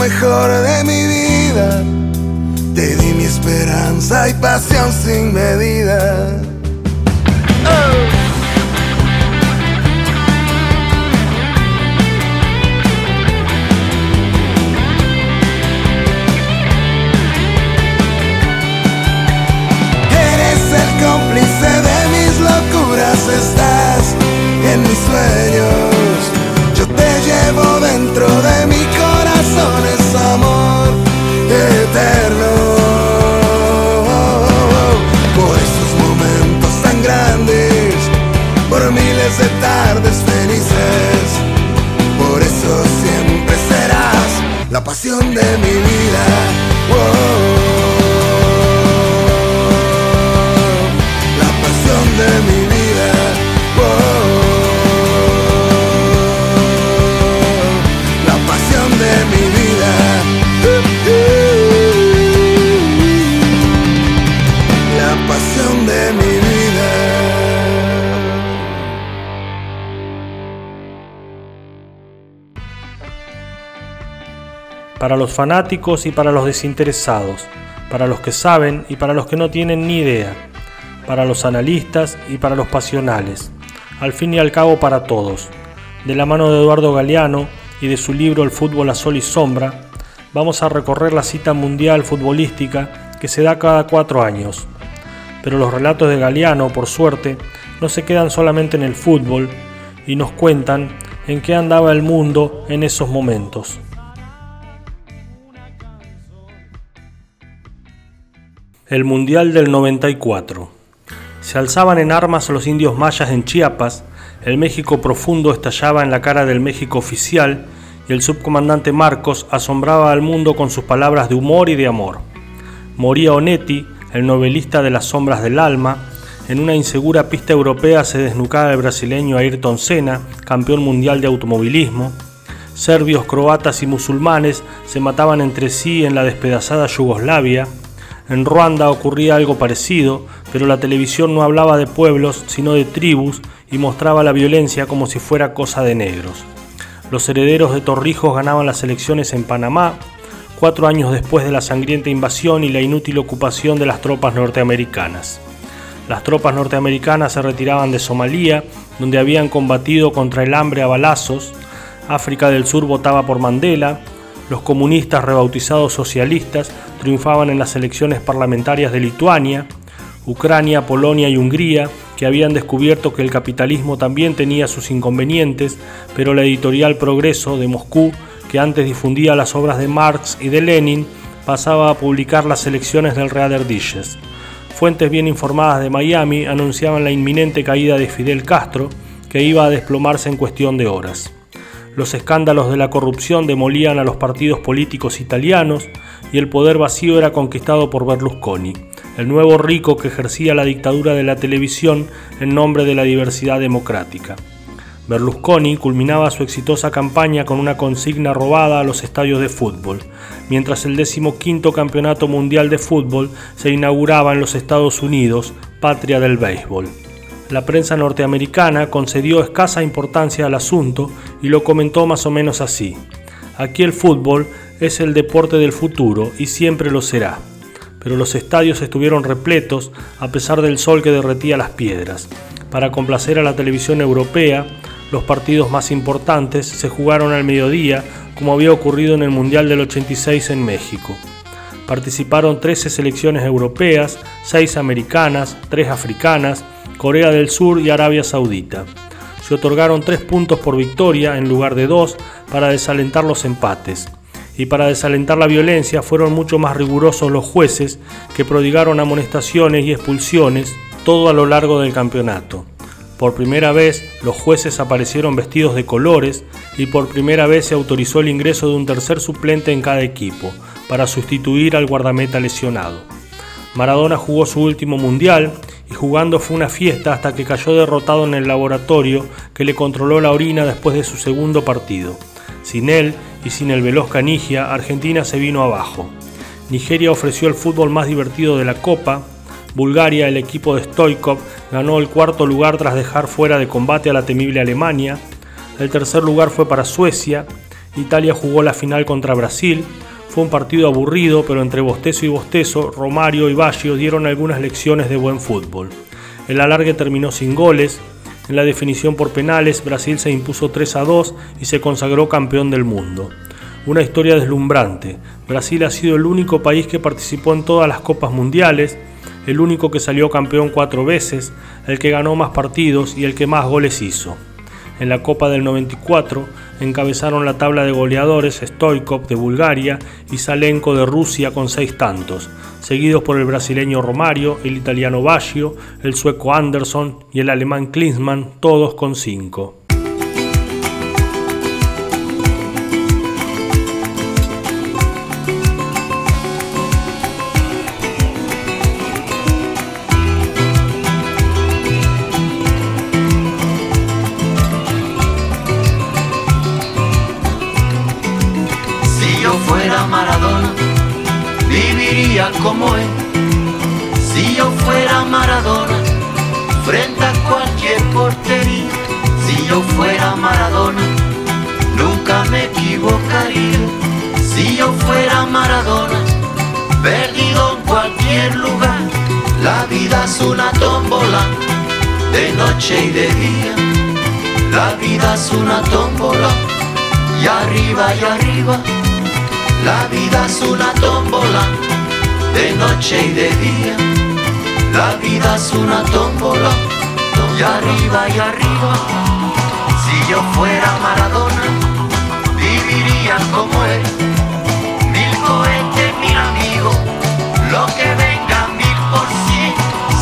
Mejor de los fanáticos y para los desinteresados, para los que saben y para los que no tienen ni idea, para los analistas y para los pasionales, al fin y al cabo para todos. De la mano de Eduardo Galeano y de su libro El fútbol a sol y sombra, vamos a recorrer la cita mundial futbolística que se da cada cuatro años. Pero los relatos de Galeano, por suerte, no se quedan solamente en el fútbol y nos cuentan en qué andaba el mundo en esos momentos. El Mundial del 94. Se alzaban en armas los indios mayas en Chiapas, el México profundo estallaba en la cara del México oficial y el subcomandante Marcos asombraba al mundo con sus palabras de humor y de amor. Moría Onetti, el novelista de las sombras del alma, en una insegura pista europea se desnucaba el brasileño Ayrton Senna, campeón mundial de automovilismo. Serbios, croatas y musulmanes se mataban entre sí en la despedazada Yugoslavia. En Ruanda ocurría algo parecido, pero la televisión no hablaba de pueblos, sino de tribus y mostraba la violencia como si fuera cosa de negros. Los herederos de Torrijos ganaban las elecciones en Panamá, cuatro años después de la sangrienta invasión y la inútil ocupación de las tropas norteamericanas. Las tropas norteamericanas se retiraban de Somalia, donde habían combatido contra el hambre a balazos. África del Sur votaba por Mandela. Los comunistas rebautizados socialistas triunfaban en las elecciones parlamentarias de Lituania. Ucrania, Polonia y Hungría, que habían descubierto que el capitalismo también tenía sus inconvenientes, pero la editorial Progreso de Moscú, que antes difundía las obras de Marx y de Lenin, pasaba a publicar las elecciones del Reader Dishes. Fuentes bien informadas de Miami anunciaban la inminente caída de Fidel Castro, que iba a desplomarse en cuestión de horas. Los escándalos de la corrupción demolían a los partidos políticos italianos y el poder vacío era conquistado por Berlusconi, el nuevo rico que ejercía la dictadura de la televisión en nombre de la diversidad democrática. Berlusconi culminaba su exitosa campaña con una consigna robada a los estadios de fútbol, mientras el decimoquinto campeonato mundial de fútbol se inauguraba en los Estados Unidos, patria del béisbol. La prensa norteamericana concedió escasa importancia al asunto y lo comentó más o menos así. Aquí el fútbol es el deporte del futuro y siempre lo será. Pero los estadios estuvieron repletos a pesar del sol que derretía las piedras. Para complacer a la televisión europea, los partidos más importantes se jugaron al mediodía, como había ocurrido en el Mundial del 86 en México. Participaron 13 selecciones europeas, 6 americanas, 3 africanas, Corea del Sur y Arabia Saudita. Se otorgaron 3 puntos por victoria en lugar de 2 para desalentar los empates. Y para desalentar la violencia fueron mucho más rigurosos los jueces que prodigaron amonestaciones y expulsiones todo a lo largo del campeonato. Por primera vez, los jueces aparecieron vestidos de colores y por primera vez se autorizó el ingreso de un tercer suplente en cada equipo, para sustituir al guardameta lesionado. Maradona jugó su último mundial y jugando fue una fiesta hasta que cayó derrotado en el laboratorio que le controló la orina después de su segundo partido. Sin él y sin el veloz Canigia, Argentina se vino abajo. Nigeria ofreció el fútbol más divertido de la Copa, Bulgaria, el equipo de Stoikov, ganó el cuarto lugar tras dejar fuera de combate a la temible Alemania. El tercer lugar fue para Suecia. Italia jugó la final contra Brasil. Fue un partido aburrido, pero entre bostezo y bostezo, Romario y Baggio dieron algunas lecciones de buen fútbol. El alargue terminó sin goles. En la definición por penales, Brasil se impuso 3 a 2 y se consagró campeón del mundo. Una historia deslumbrante. Brasil ha sido el único país que participó en todas las copas mundiales el único que salió campeón cuatro veces, el que ganó más partidos y el que más goles hizo. En la Copa del 94 encabezaron la tabla de goleadores Stoikov de Bulgaria y Salenko de Rusia con seis tantos, seguidos por el brasileño Romario, el italiano Baggio, el sueco Anderson y el alemán Klinsmann, todos con cinco. De noche y de día. La vida es una tómbola, y arriba y arriba. La vida es una tómbola de noche y de día. La vida es una tómbola, y arriba y arriba. Si yo fuera Maradona, viviría como él. Mil cohetes, mil amigos, lo que venga mil por cien.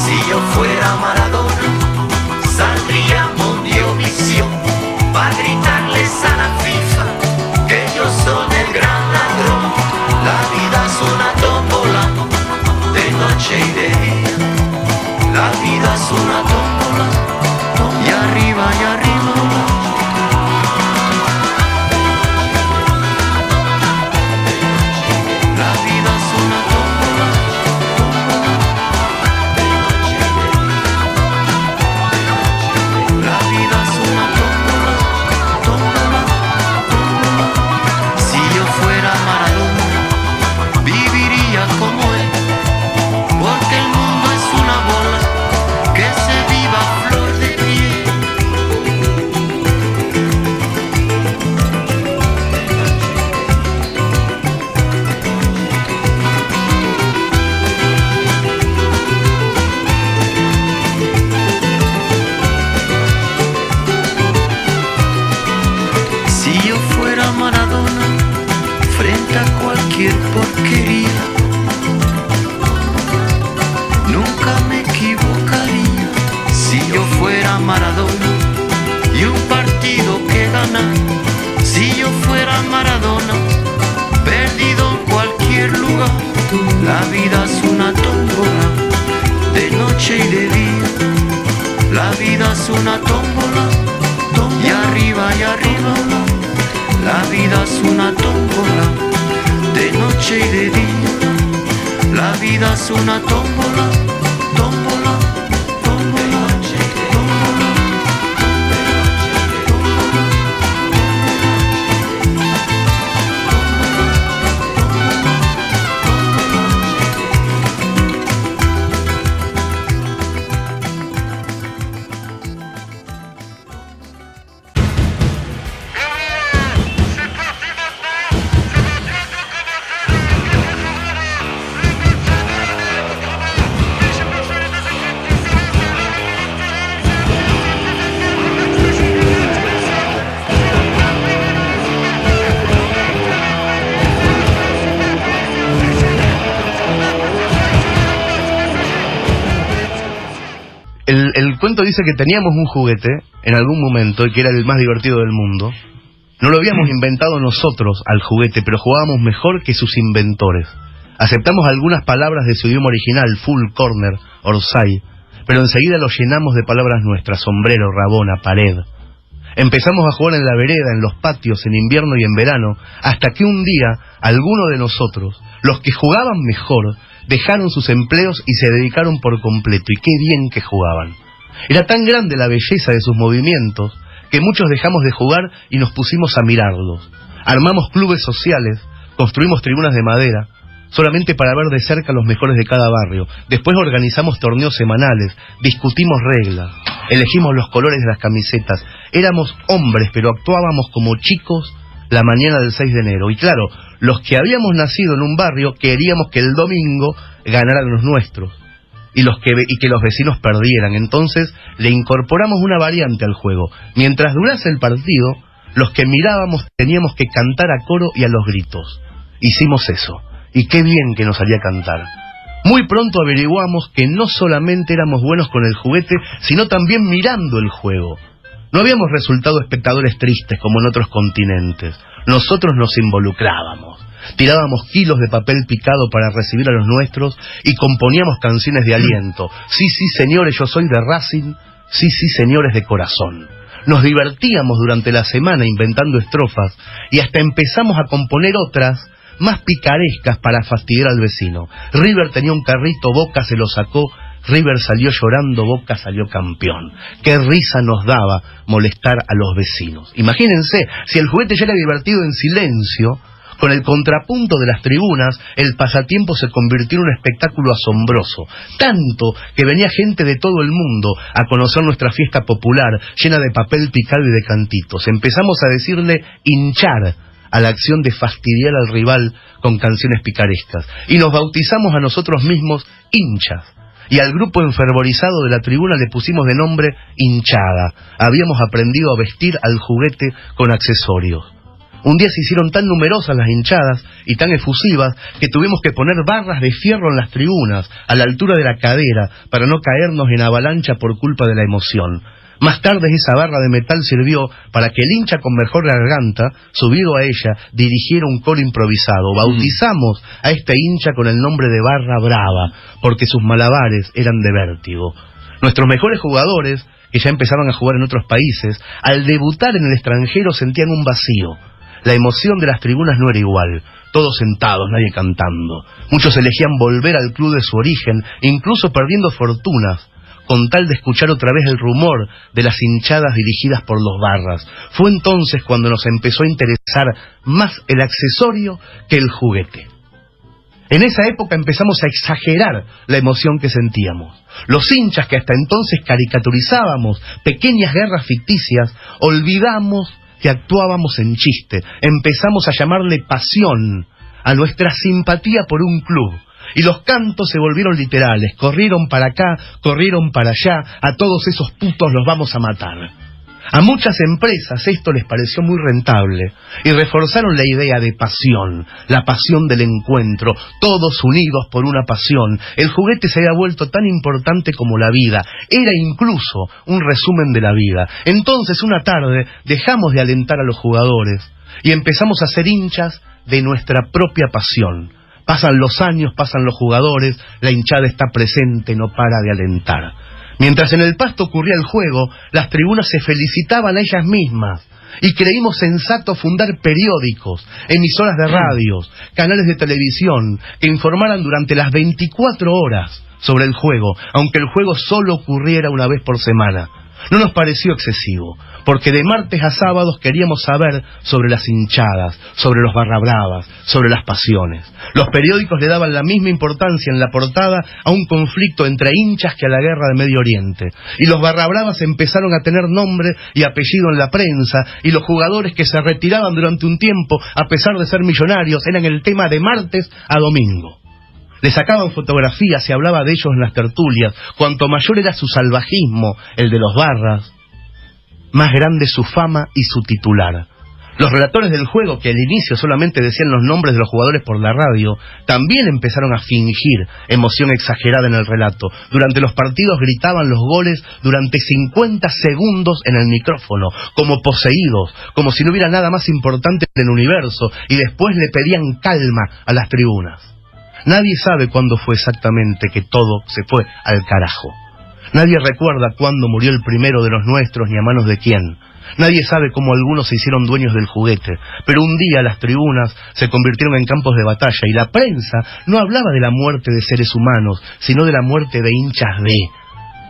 Si yo fuera Maradona. gritarles a la Dice que teníamos un juguete en algún momento y que era el más divertido del mundo. No lo habíamos inventado nosotros al juguete, pero jugábamos mejor que sus inventores. Aceptamos algunas palabras de su idioma original, full, corner, orsay, pero enseguida lo llenamos de palabras nuestras, sombrero, rabona, pared. Empezamos a jugar en la vereda, en los patios, en invierno y en verano, hasta que un día alguno de nosotros, los que jugaban mejor, dejaron sus empleos y se dedicaron por completo. Y qué bien que jugaban. Era tan grande la belleza de sus movimientos que muchos dejamos de jugar y nos pusimos a mirarlos. Armamos clubes sociales, construimos tribunas de madera, solamente para ver de cerca los mejores de cada barrio. Después organizamos torneos semanales, discutimos reglas, elegimos los colores de las camisetas. Éramos hombres, pero actuábamos como chicos la mañana del 6 de enero. Y claro, los que habíamos nacido en un barrio queríamos que el domingo ganaran los nuestros y, los que, y que los vecinos perdieran. Entonces le incorporamos una variante al juego. Mientras durase el partido, los que mirábamos teníamos que cantar a coro y a los gritos. Hicimos eso. Y qué bien que nos salía cantar. Muy pronto averiguamos que no solamente éramos buenos con el juguete, sino también mirando el juego. No habíamos resultado espectadores tristes como en otros continentes. Nosotros nos involucrábamos. Tirábamos kilos de papel picado para recibir a los nuestros y componíamos canciones de aliento. Sí, sí, señores, yo soy de Racing. Sí, sí, señores de corazón. Nos divertíamos durante la semana inventando estrofas y hasta empezamos a componer otras más picarescas para fastidiar al vecino. River tenía un carrito, Boca se lo sacó, River salió llorando, Boca salió campeón. Qué risa nos daba molestar a los vecinos. Imagínense, si el juguete ya era divertido en silencio, con el contrapunto de las tribunas, el pasatiempo se convirtió en un espectáculo asombroso, tanto que venía gente de todo el mundo a conocer nuestra fiesta popular, llena de papel picado y de cantitos. Empezamos a decirle hinchar a la acción de fastidiar al rival con canciones picarescas, y nos bautizamos a nosotros mismos hinchas. Y al grupo enfervorizado de la tribuna le pusimos de nombre hinchada. Habíamos aprendido a vestir al juguete con accesorios. Un día se hicieron tan numerosas las hinchadas y tan efusivas que tuvimos que poner barras de fierro en las tribunas, a la altura de la cadera, para no caernos en avalancha por culpa de la emoción. Más tarde esa barra de metal sirvió para que el hincha con mejor garganta, subido a ella, dirigiera un coro improvisado. Bautizamos a este hincha con el nombre de Barra Brava, porque sus malabares eran de vértigo. Nuestros mejores jugadores, que ya empezaban a jugar en otros países, al debutar en el extranjero sentían un vacío. La emoción de las tribunas no era igual, todos sentados, nadie cantando. Muchos elegían volver al club de su origen, incluso perdiendo fortunas, con tal de escuchar otra vez el rumor de las hinchadas dirigidas por los barras. Fue entonces cuando nos empezó a interesar más el accesorio que el juguete. En esa época empezamos a exagerar la emoción que sentíamos. Los hinchas que hasta entonces caricaturizábamos pequeñas guerras ficticias, olvidamos que actuábamos en chiste. Empezamos a llamarle pasión a nuestra simpatía por un club. Y los cantos se volvieron literales. Corrieron para acá, corrieron para allá, a todos esos putos los vamos a matar. A muchas empresas esto les pareció muy rentable y reforzaron la idea de pasión, la pasión del encuentro, todos unidos por una pasión. El juguete se había vuelto tan importante como la vida, era incluso un resumen de la vida. Entonces una tarde dejamos de alentar a los jugadores y empezamos a ser hinchas de nuestra propia pasión. Pasan los años, pasan los jugadores, la hinchada está presente, no para de alentar. Mientras en el pasto ocurría el juego, las tribunas se felicitaban a ellas mismas y creímos sensato fundar periódicos, emisoras de radios, canales de televisión que informaran durante las 24 horas sobre el juego, aunque el juego solo ocurriera una vez por semana. No nos pareció excesivo, porque de martes a sábados queríamos saber sobre las hinchadas, sobre los barrabravas, sobre las pasiones. Los periódicos le daban la misma importancia en la portada a un conflicto entre hinchas que a la guerra de Medio Oriente. Y los barrabravas empezaron a tener nombre y apellido en la prensa, y los jugadores que se retiraban durante un tiempo, a pesar de ser millonarios, eran el tema de martes a domingo. Le sacaban fotografías y hablaba de ellos en las tertulias. Cuanto mayor era su salvajismo, el de los barras, más grande su fama y su titular. Los relatores del juego, que al inicio solamente decían los nombres de los jugadores por la radio, también empezaron a fingir emoción exagerada en el relato. Durante los partidos gritaban los goles durante 50 segundos en el micrófono, como poseídos, como si no hubiera nada más importante en el universo, y después le pedían calma a las tribunas. Nadie sabe cuándo fue exactamente que todo se fue al carajo. Nadie recuerda cuándo murió el primero de los nuestros ni a manos de quién. Nadie sabe cómo algunos se hicieron dueños del juguete, pero un día las tribunas se convirtieron en campos de batalla y la prensa no hablaba de la muerte de seres humanos, sino de la muerte de hinchas de,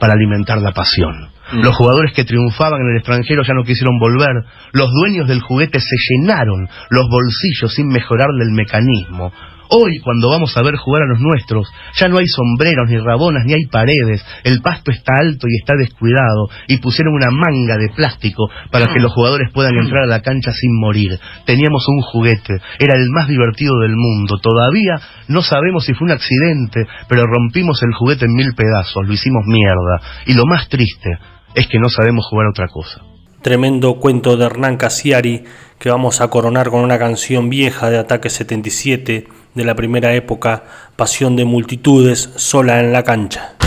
para alimentar la pasión. Los jugadores que triunfaban en el extranjero ya no quisieron volver, los dueños del juguete se llenaron los bolsillos sin mejorarle el mecanismo. Hoy, cuando vamos a ver jugar a los nuestros, ya no hay sombreros, ni rabonas, ni hay paredes, el pasto está alto y está descuidado, y pusieron una manga de plástico para que los jugadores puedan entrar a la cancha sin morir. Teníamos un juguete, era el más divertido del mundo. Todavía no sabemos si fue un accidente, pero rompimos el juguete en mil pedazos, lo hicimos mierda. Y lo más triste es que no sabemos jugar otra cosa. Tremendo cuento de Hernán Casiari que vamos a coronar con una canción vieja de Ataque 77 de la primera época, Pasión de Multitudes, sola en la cancha.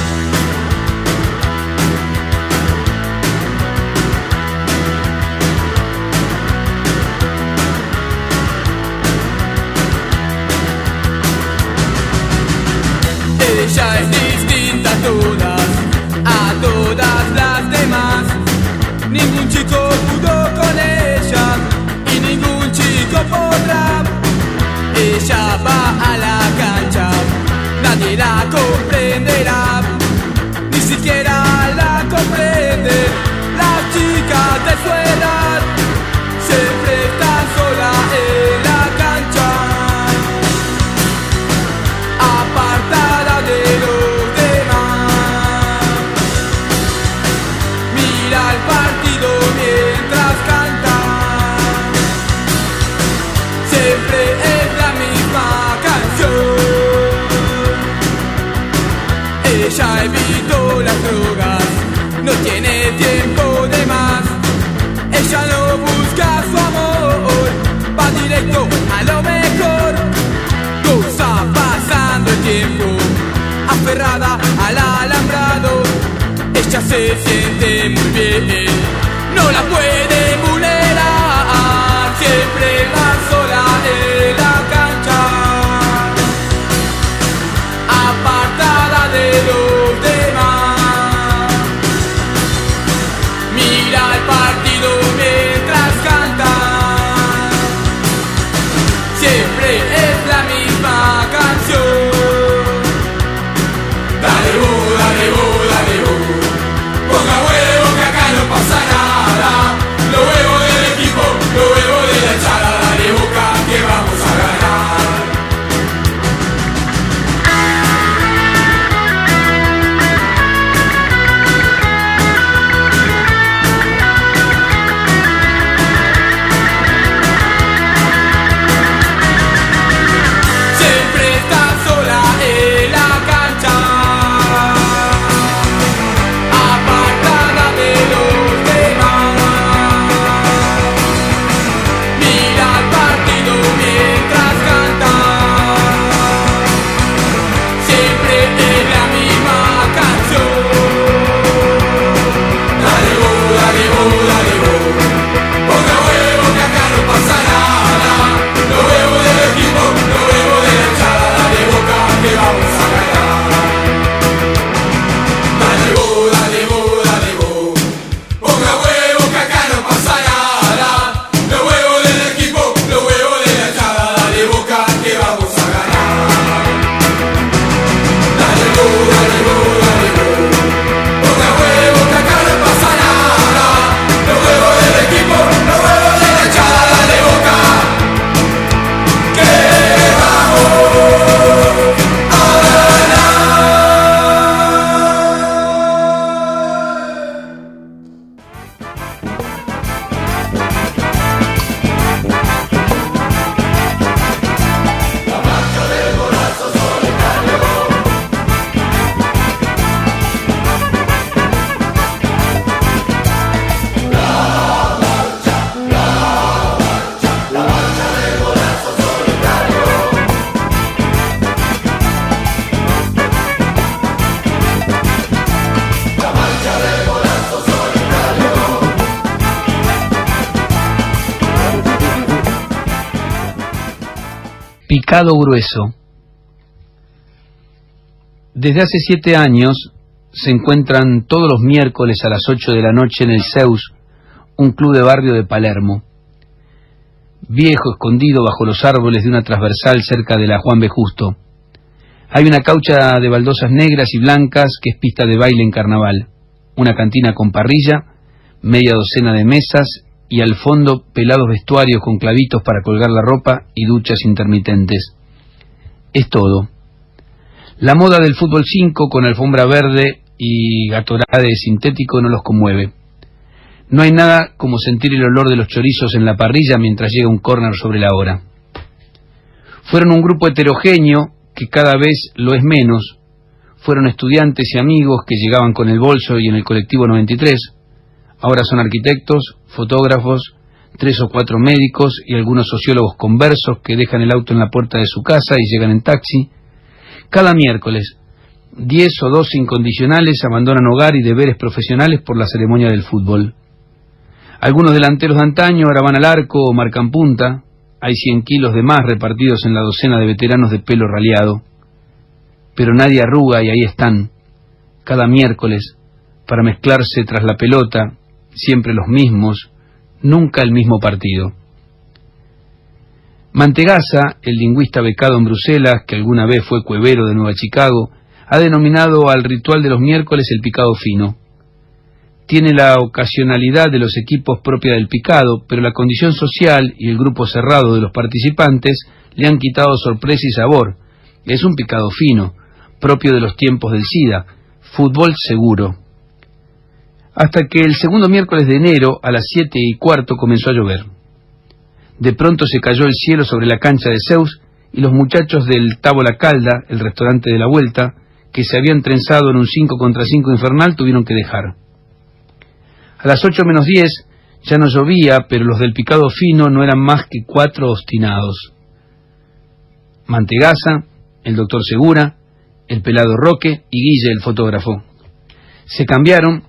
Se siente muy bien, no la puede vulnerar, siempre va Grueso. Desde hace siete años se encuentran todos los miércoles a las ocho de la noche en el Zeus, un club de barrio de Palermo. Viejo, escondido bajo los árboles de una transversal cerca de la Juan B. Justo. Hay una caucha de baldosas negras y blancas que es pista de baile en carnaval, una cantina con parrilla, media docena de mesas y al fondo pelados vestuarios con clavitos para colgar la ropa y duchas intermitentes. Es todo. La moda del fútbol 5 con alfombra verde y gatorade sintético no los conmueve. No hay nada como sentir el olor de los chorizos en la parrilla mientras llega un córner sobre la hora. Fueron un grupo heterogéneo que cada vez lo es menos. Fueron estudiantes y amigos que llegaban con el bolso y en el colectivo 93. Ahora son arquitectos, fotógrafos, tres o cuatro médicos y algunos sociólogos conversos que dejan el auto en la puerta de su casa y llegan en taxi. Cada miércoles, diez o doce incondicionales abandonan hogar y deberes profesionales por la ceremonia del fútbol. Algunos delanteros de antaño ahora van al arco o marcan punta. Hay cien kilos de más repartidos en la docena de veteranos de pelo raleado. Pero nadie arruga y ahí están, cada miércoles, para mezclarse tras la pelota, siempre los mismos, nunca el mismo partido. Mantegasa, el lingüista becado en Bruselas, que alguna vez fue cuevero de Nueva Chicago, ha denominado al ritual de los miércoles el picado fino. Tiene la ocasionalidad de los equipos propia del picado, pero la condición social y el grupo cerrado de los participantes le han quitado sorpresa y sabor. Es un picado fino, propio de los tiempos del SIDA, fútbol seguro. Hasta que el segundo miércoles de enero, a las siete y cuarto, comenzó a llover. De pronto se cayó el cielo sobre la cancha de Zeus y los muchachos del Tabo La Calda, el restaurante de la vuelta, que se habían trenzado en un 5 contra 5 infernal, tuvieron que dejar. A las ocho menos diez ya no llovía, pero los del picado fino no eran más que cuatro obstinados. Mantegasa, el doctor Segura, el pelado Roque y Guille, el fotógrafo. Se cambiaron,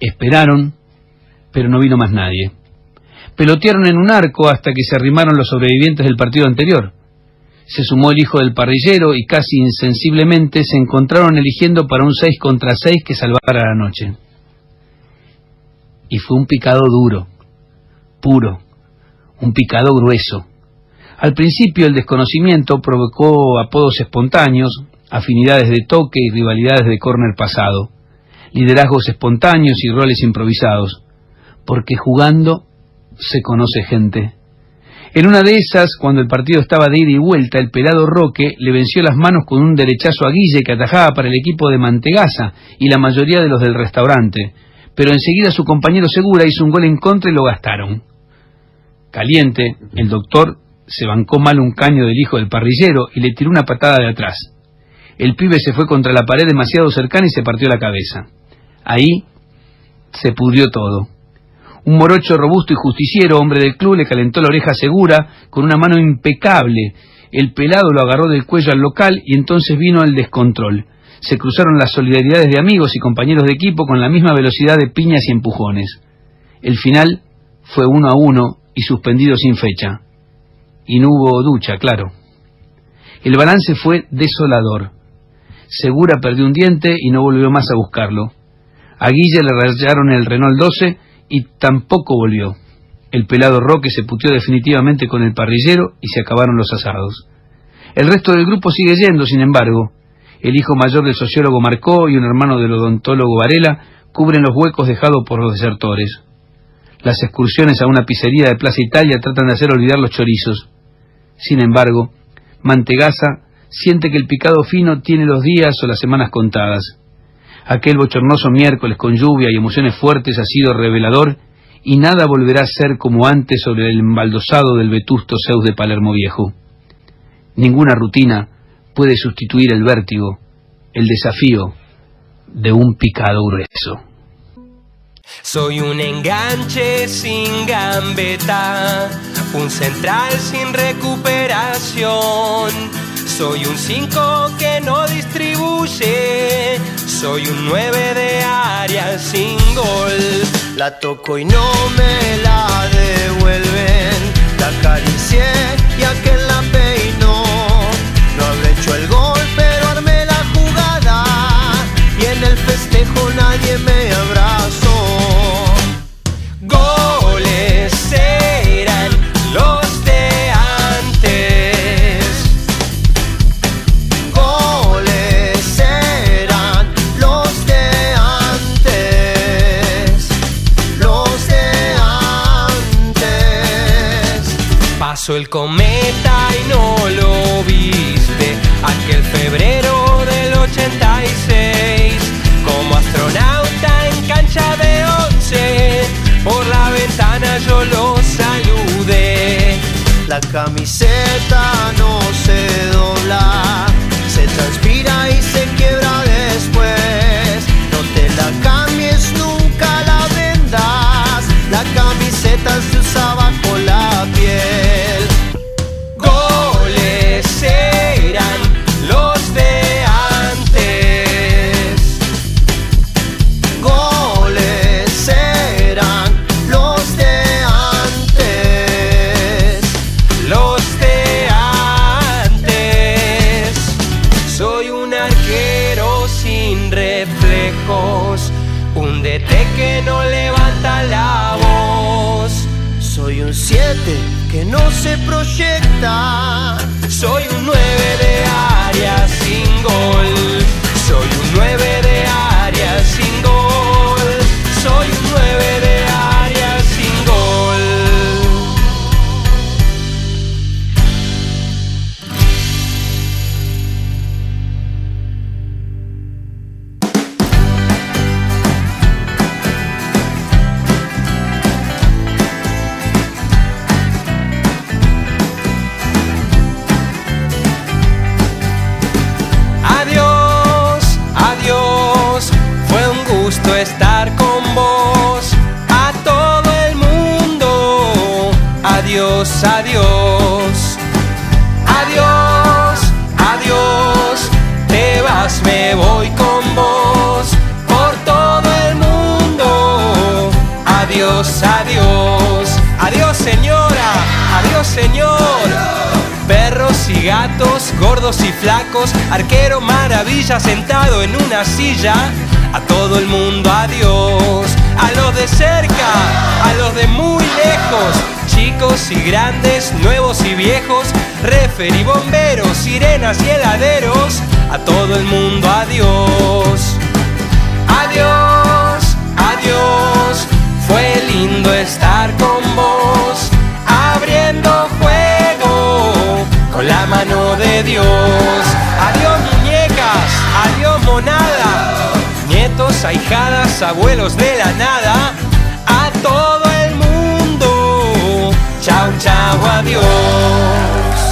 esperaron, pero no vino más nadie. Pelotearon en un arco hasta que se arrimaron los sobrevivientes del partido anterior. Se sumó el hijo del parrillero y casi insensiblemente se encontraron eligiendo para un seis contra seis que salvara la noche y fue un picado duro, puro, un picado grueso. Al principio el desconocimiento provocó apodos espontáneos, afinidades de toque y rivalidades de córner pasado, liderazgos espontáneos y roles improvisados, porque jugando se conoce gente. En una de esas, cuando el partido estaba de ida y vuelta, el pelado Roque le venció las manos con un derechazo a Guille que atajaba para el equipo de Mantegasa y la mayoría de los del restaurante, pero enseguida su compañero Segura hizo un gol en contra y lo gastaron. Caliente, el doctor se bancó mal un caño del hijo del parrillero y le tiró una patada de atrás. El pibe se fue contra la pared demasiado cercana y se partió la cabeza. Ahí se pudrió todo. Un morocho robusto y justiciero, hombre del club, le calentó la oreja segura con una mano impecable. El pelado lo agarró del cuello al local y entonces vino el descontrol se cruzaron las solidaridades de amigos y compañeros de equipo con la misma velocidad de piñas y empujones. El final fue uno a uno y suspendido sin fecha. Y no hubo ducha, claro. El balance fue desolador. Segura perdió un diente y no volvió más a buscarlo. A Guille le rayaron el Renault 12 y tampoco volvió. El pelado Roque se puteó definitivamente con el parrillero y se acabaron los asados. El resto del grupo sigue yendo, sin embargo, el hijo mayor del sociólogo Marcó y un hermano del odontólogo Varela cubren los huecos dejados por los desertores. Las excursiones a una pizzería de Plaza Italia tratan de hacer olvidar los chorizos. Sin embargo, Mantegasa siente que el picado fino tiene los días o las semanas contadas. Aquel bochornoso miércoles con lluvia y emociones fuertes ha sido revelador y nada volverá a ser como antes sobre el embaldosado del vetusto Zeus de Palermo Viejo. Ninguna rutina puede sustituir el vértigo, el desafío de un picado grueso. Soy un enganche sin gambeta, un central sin recuperación. Soy un 5 que no distribuye, soy un 9 de área sin gol. La toco y no me la devuelven, la acaricié y aquel Pasó el cometa y no lo viste. Aquel febrero del 86, como astronauta en cancha de once, por la ventana yo lo saludé. La camiseta no se dobla, se transpira y se quiebra después. No te la cambies, nunca la vendas. La camiseta se usa bajo la piel. Un 7 que no se proyecta. Soy un 9 de área sin gol. Soy un 9 de área adiós, adiós. Señora, adiós, señor. Perros y gatos, gordos y flacos, arquero maravilla sentado en una silla. A todo el mundo adiós, a los de cerca, a los de muy lejos, chicos y grandes, nuevos y viejos, refer y bomberos, sirenas y heladeros. A todo el mundo adiós. Adiós, lindo estar con vos, abriendo juego con la mano de Dios. Adiós muñecas, adiós monada, nietos, ahijadas, abuelos de la nada, a todo el mundo. Chau, chau, adiós.